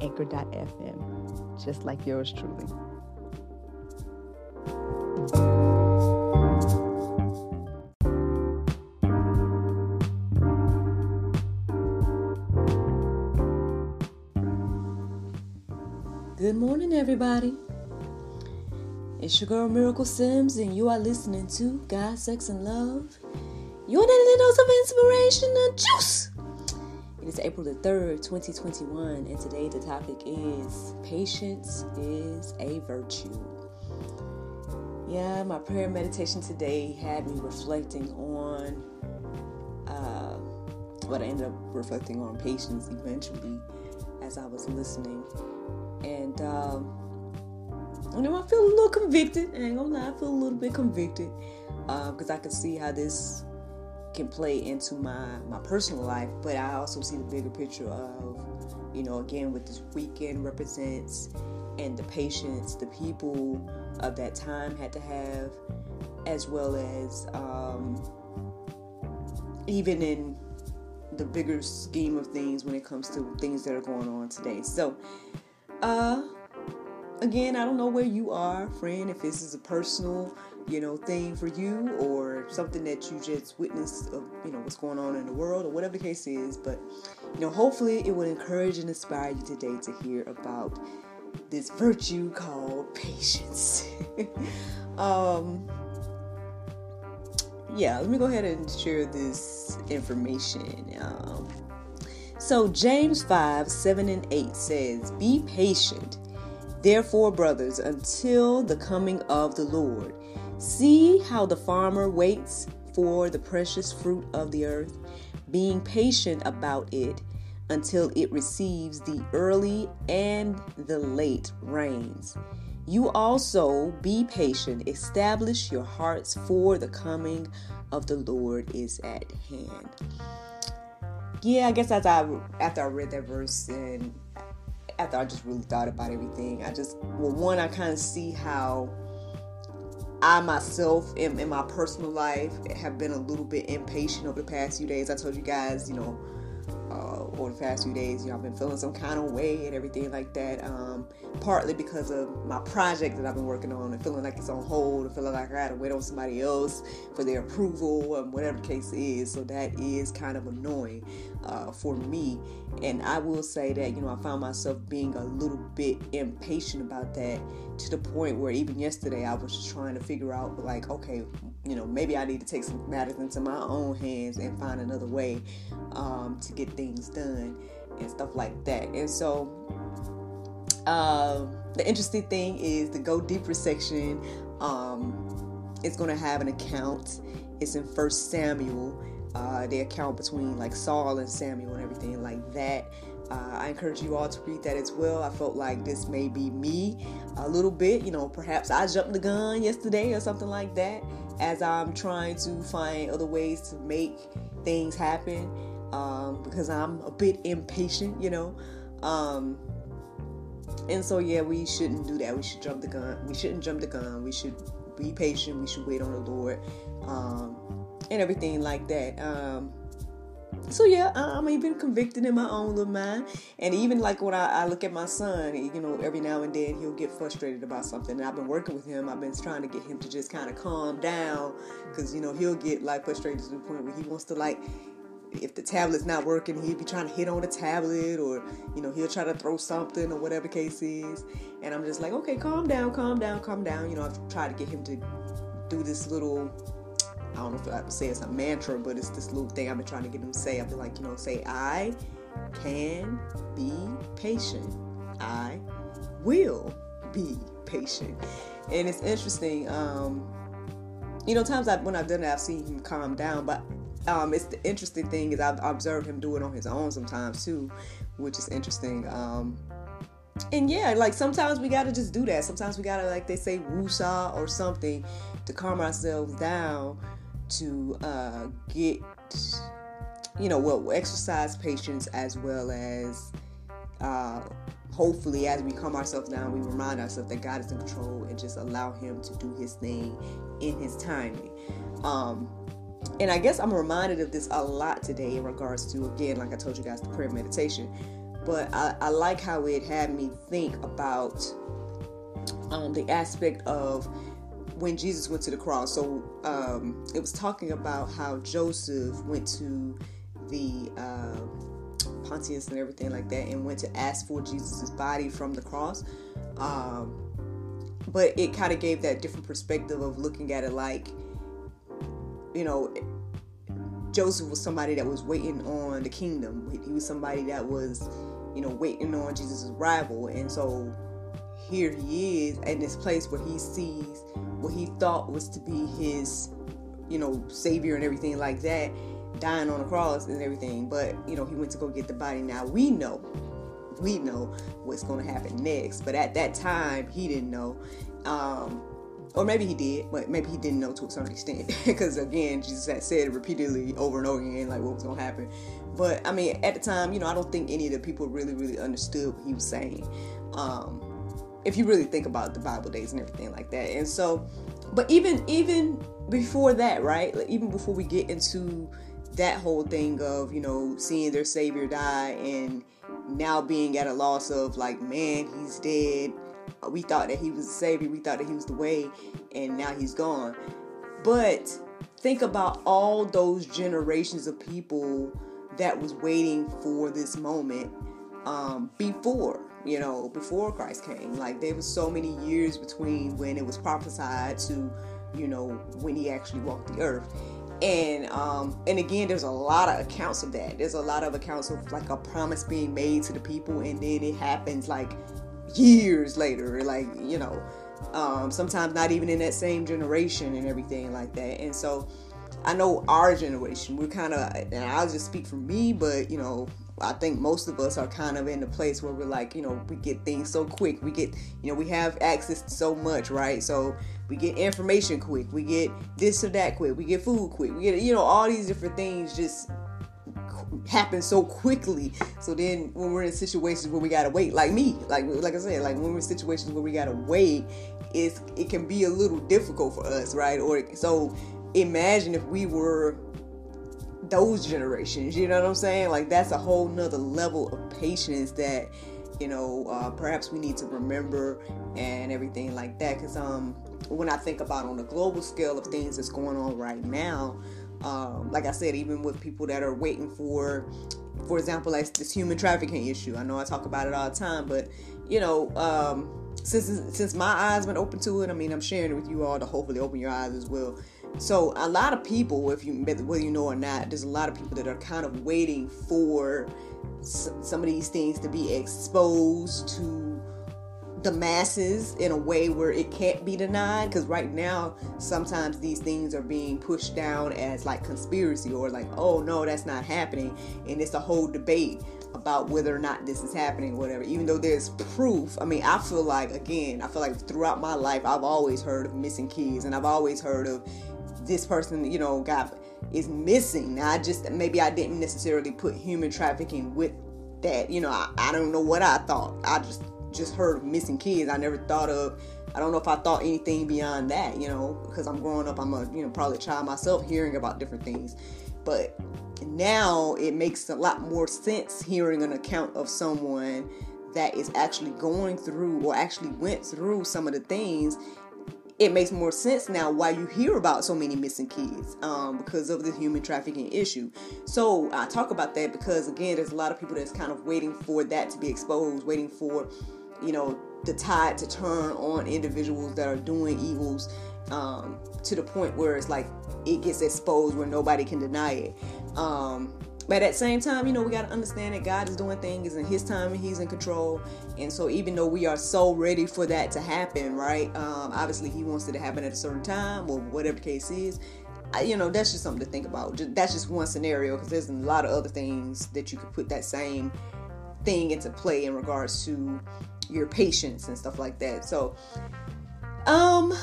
anchor.fm, just like yours truly. Good morning, everybody. It's your girl Miracle Sims, and you are listening to God, Sex, and Love. Your daily dose of inspiration and juice. It is April the 3rd, 2021, and today the topic is Patience is a Virtue. Yeah, my prayer meditation today had me reflecting on uh, what I ended up reflecting on patience eventually as I was listening. And, um, know, I feel a little convicted. I ain't gonna lie, I feel a little bit convicted because uh, I can see how this can play into my my personal life but i also see the bigger picture of you know again what this weekend represents and the patience the people of that time had to have as well as um, even in the bigger scheme of things when it comes to things that are going on today. So uh again i don't know where you are friend if this is a personal you know, thing for you or something that you just witnessed of, you know, what's going on in the world or whatever the case is. But, you know, hopefully it will encourage and inspire you today to hear about this virtue called patience. um, yeah, let me go ahead and share this information. Um, so, James 5 7 and 8 says, Be patient, therefore, brothers, until the coming of the Lord. See how the farmer waits for the precious fruit of the earth, being patient about it until it receives the early and the late rains. You also be patient, establish your hearts, for the coming of the Lord is at hand. Yeah, I guess as I after I read that verse and after I just really thought about everything, I just well one I kind of see how I myself in, in my personal life have been a little bit impatient over the past few days. I told you guys, you know, uh, over the past few days, you know, I've been feeling some kind of way and everything like that. Um, partly because of my project that I've been working on and feeling like it's on hold and feeling like I gotta wait on somebody else for their approval and whatever the case is. So that is kind of annoying uh, for me. And I will say that, you know, I found myself being a little bit impatient about that to the point where even yesterday I was just trying to figure out, like, okay, you know, maybe I need to take some matters into my own hands and find another way um, to get things done and stuff like that. And so, um, the interesting thing is the go deeper section um, is going to have an account. It's in First Samuel. Uh, the account between like Saul and Samuel and everything like that. Uh, I encourage you all to read that as well. I felt like this may be me a little bit. You know, perhaps I jumped the gun yesterday or something like that as I'm trying to find other ways to make things happen um, because I'm a bit impatient, you know. Um, and so, yeah, we shouldn't do that. We should jump the gun. We shouldn't jump the gun. We should be patient. We should wait on the Lord um, and everything like that. Um, so yeah, I'm even convicted in my own little mind, and even like when I, I, look at my son, you know, every now and then he'll get frustrated about something. And I've been working with him. I've been trying to get him to just kind of calm down, because you know he'll get like frustrated to the point where he wants to like if the tablet's not working, he'll be trying to hit on the tablet or, you know, he'll try to throw something or whatever case is. And I'm just like, okay, calm down, calm down, calm down. You know, I've tried to get him to do this little, I don't know if I would say it's a mantra, but it's this little thing I've been trying to get him to say. I've been like, you know, say, I can be patient. I will be patient. And it's interesting. Um, you know, times I, when I've done that, I've seen him calm down, but um, it's the interesting thing is I've observed him do it on his own sometimes too, which is interesting. Um, and yeah, like sometimes we gotta just do that. Sometimes we gotta, like they say, woosah or something to calm ourselves down to uh, get, you know, well, exercise patience as well as uh, hopefully as we calm ourselves down, we remind ourselves that God is in control and just allow Him to do His thing in His timing. Um, and I guess I'm reminded of this a lot today in regards to, again, like I told you guys, the prayer meditation. But I, I like how it had me think about um, the aspect of when Jesus went to the cross. So um, it was talking about how Joseph went to the uh, Pontius and everything like that and went to ask for Jesus' body from the cross. Um, but it kind of gave that different perspective of looking at it like, you know, Joseph was somebody that was waiting on the kingdom. He was somebody that was, you know, waiting on Jesus' arrival. And so here he is in this place where he sees what he thought was to be his, you know, savior and everything like that, dying on the cross and everything. But, you know, he went to go get the body. Now we know, we know what's going to happen next. But at that time, he didn't know. Um, or maybe he did, but maybe he didn't know to a certain extent. Because again, Jesus had said repeatedly over and over again, like what was gonna happen. But I mean, at the time, you know, I don't think any of the people really, really understood what he was saying. Um, if you really think about the Bible days and everything like that. And so, but even even before that, right? Like even before we get into that whole thing of you know seeing their Savior die and now being at a loss of like, man, he's dead we thought that he was the savior, we thought that he was the way, and now he's gone. But think about all those generations of people that was waiting for this moment um, before you know before christ came. Like there was so many years between when it was prophesied to you know when he actually walked the earth. And um and again there's a lot of accounts of that. There's a lot of accounts of like a promise being made to the people and then it happens like years later, like, you know, um, sometimes not even in that same generation and everything like that. And so I know our generation, we're kind of, and I'll just speak for me, but, you know, I think most of us are kind of in a place where we're like, you know, we get things so quick. We get, you know, we have access to so much, right? So we get information quick. We get this or that quick. We get food quick. We get, you know, all these different things just happen so quickly. So then when we're in situations where we gotta wait, like me, like like I said, like when we're in situations where we gotta wait, it's it can be a little difficult for us, right? Or so imagine if we were those generations, you know what I'm saying? Like that's a whole nother level of patience that you know uh, perhaps we need to remember and everything like that. Because um, when I think about on the global scale of things that's going on right now, um, like I said, even with people that are waiting for, for example, like this human trafficking issue. I know I talk about it all the time, but you know, um, since since my eyes been open to it, I mean, I'm sharing it with you all to hopefully open your eyes as well. So a lot of people, if you whether you know or not, there's a lot of people that are kind of waiting for some of these things to be exposed to the masses in a way where it can't be denied. Because right now sometimes these things are being pushed down as like conspiracy or like oh no that's not happening. And it's a whole debate about whether or not this is happening whatever. Even though there's proof i mean i feel like again i feel like throughout my life i've always heard of missing kids and i've always heard of this person you know got is missing now i just maybe i didn't necessarily put human trafficking with that you know I, I don't know what i thought i just just heard of missing kids. I never thought of. I don't know if I thought anything beyond that, you know, because I'm growing up. I'm a you know probably a child myself, hearing about different things, but now it makes a lot more sense hearing an account of someone that is actually going through or actually went through some of the things it makes more sense now why you hear about so many missing kids um, because of the human trafficking issue. So I talk about that because again, there's a lot of people that's kind of waiting for that to be exposed, waiting for you know, the tide to turn on individuals that are doing evils um, to the point where it's like it gets exposed where nobody can deny it. Um, but at the same time, you know, we got to understand that God is doing things in His time and He's in control. And so, even though we are so ready for that to happen, right? Um, obviously, He wants it to happen at a certain time or whatever the case is. I, you know, that's just something to think about. That's just one scenario because there's a lot of other things that you could put that same thing into play in regards to your patience and stuff like that. So, um,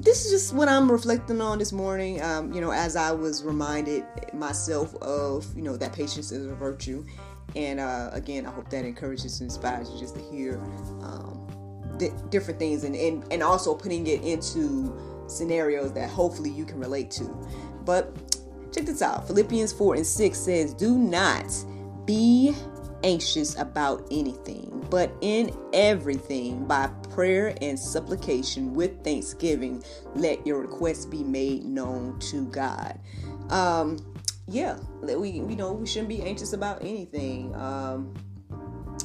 this is just what I'm reflecting on this morning. Um, you know, as I was reminded myself of, you know, that patience is a virtue. And uh, again, I hope that encourages and inspires you just to hear um, di- different things and, and, and also putting it into scenarios that hopefully you can relate to. But check this out Philippians 4 and 6 says, Do not be anxious about anything, but in everything, by prayer and supplication with thanksgiving, let your requests be made known to God. Um, yeah, we you know we shouldn't be anxious about anything. Um,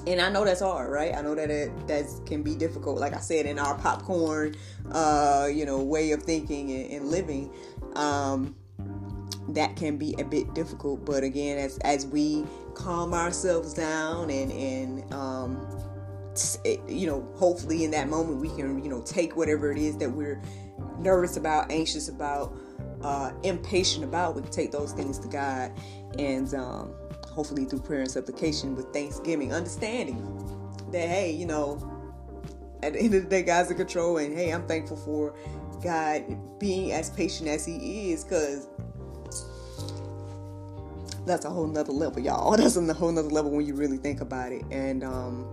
and I know that's hard, right? I know that it that can be difficult. Like I said, in our popcorn, uh, you know, way of thinking and, and living, um, that can be a bit difficult. But again, as as we calm ourselves down and and um, you know, hopefully in that moment we can you know take whatever it is that we're nervous about, anxious about, uh, impatient about. We can take those things to God and. Um, hopefully through prayer and supplication with thanksgiving, understanding that, hey, you know, at the end of the day, God's in control, and hey, I'm thankful for God being as patient as He is, because that's a whole nother level, y'all. That's a whole nother level when you really think about it. And um,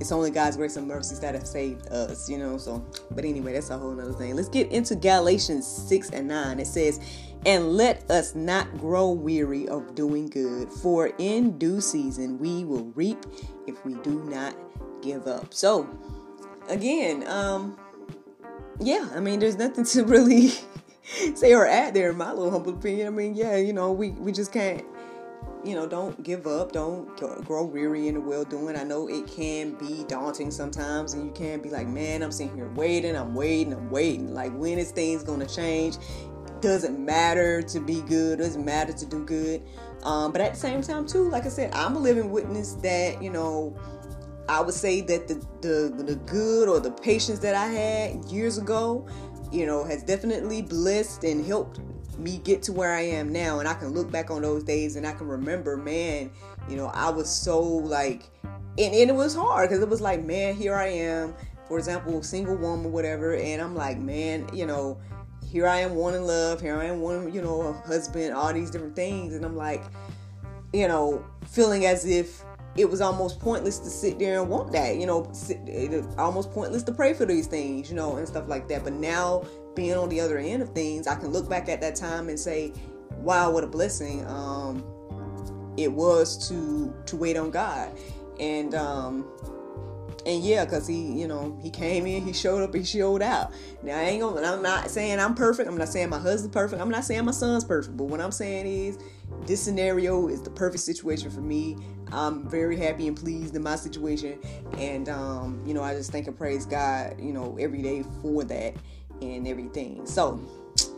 it's only God's grace and mercies that have saved us, you know. So, but anyway, that's a whole nother thing. Let's get into Galatians 6 and 9. It says, and let us not grow weary of doing good, for in due season we will reap if we do not give up. So, again, um, yeah, I mean, there's nothing to really say or add there, in my little humble opinion. I mean, yeah, you know, we, we just can't, you know, don't give up, don't grow weary in the well doing. I know it can be daunting sometimes, and you can't be like, man, I'm sitting here waiting, I'm waiting, I'm waiting. Like, when is things to change? doesn't matter to be good, doesn't matter to do good. Um, but at the same time, too, like I said, I'm a living witness that, you know, I would say that the, the, the good or the patience that I had years ago, you know, has definitely blessed and helped me get to where I am now. And I can look back on those days and I can remember, man, you know, I was so like, and, and it was hard because it was like, man, here I am, for example, single woman, whatever. And I'm like, man, you know, here I am wanting love, here I am wanting, you know, a husband, all these different things. And I'm like, you know, feeling as if it was almost pointless to sit there and want that, you know, sit, almost pointless to pray for these things, you know, and stuff like that. But now being on the other end of things, I can look back at that time and say, wow, what a blessing um, it was to to wait on God. And um, and yeah, cause he, you know, he came in, he showed up, he showed out. Now I ain't gonna. I'm not saying I'm perfect. I'm not saying my husband's perfect. I'm not saying my son's perfect. But what I'm saying is, this scenario is the perfect situation for me. I'm very happy and pleased in my situation, and um, you know, I just thank and praise God, you know, every day for that and everything. So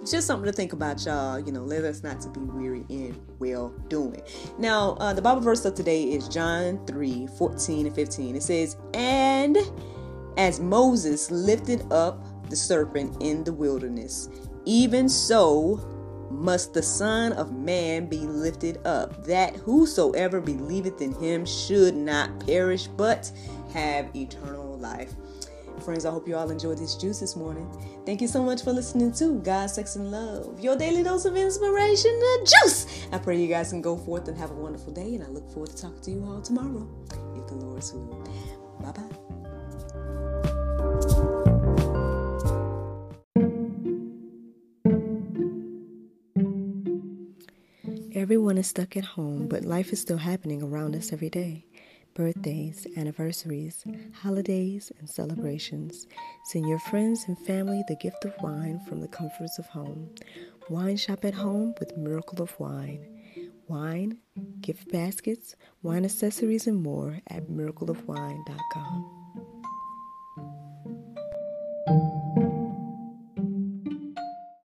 just something to think about, y'all. You know, let us not to be weary in well doing. Now, uh, the Bible verse of today is John 3 14 and 15. It says, And as Moses lifted up the serpent in the wilderness, even so must the Son of Man be lifted up, that whosoever believeth in him should not perish, but have eternal life. Friends, I hope you all enjoyed this juice this morning. Thank you so much for listening to God, Sex, and Love, your daily dose of inspiration, the juice. I pray you guys can go forth and have a wonderful day, and I look forward to talking to you all tomorrow, if the Lord's will. Bye bye. Everyone is stuck at home, but life is still happening around us every day birthdays, anniversaries, holidays, and celebrations. Send your friends and family the gift of wine from the comforts of home. Wine shop at home with Miracle of Wine. Wine, gift baskets, wine accessories, and more at miracleofwine.com.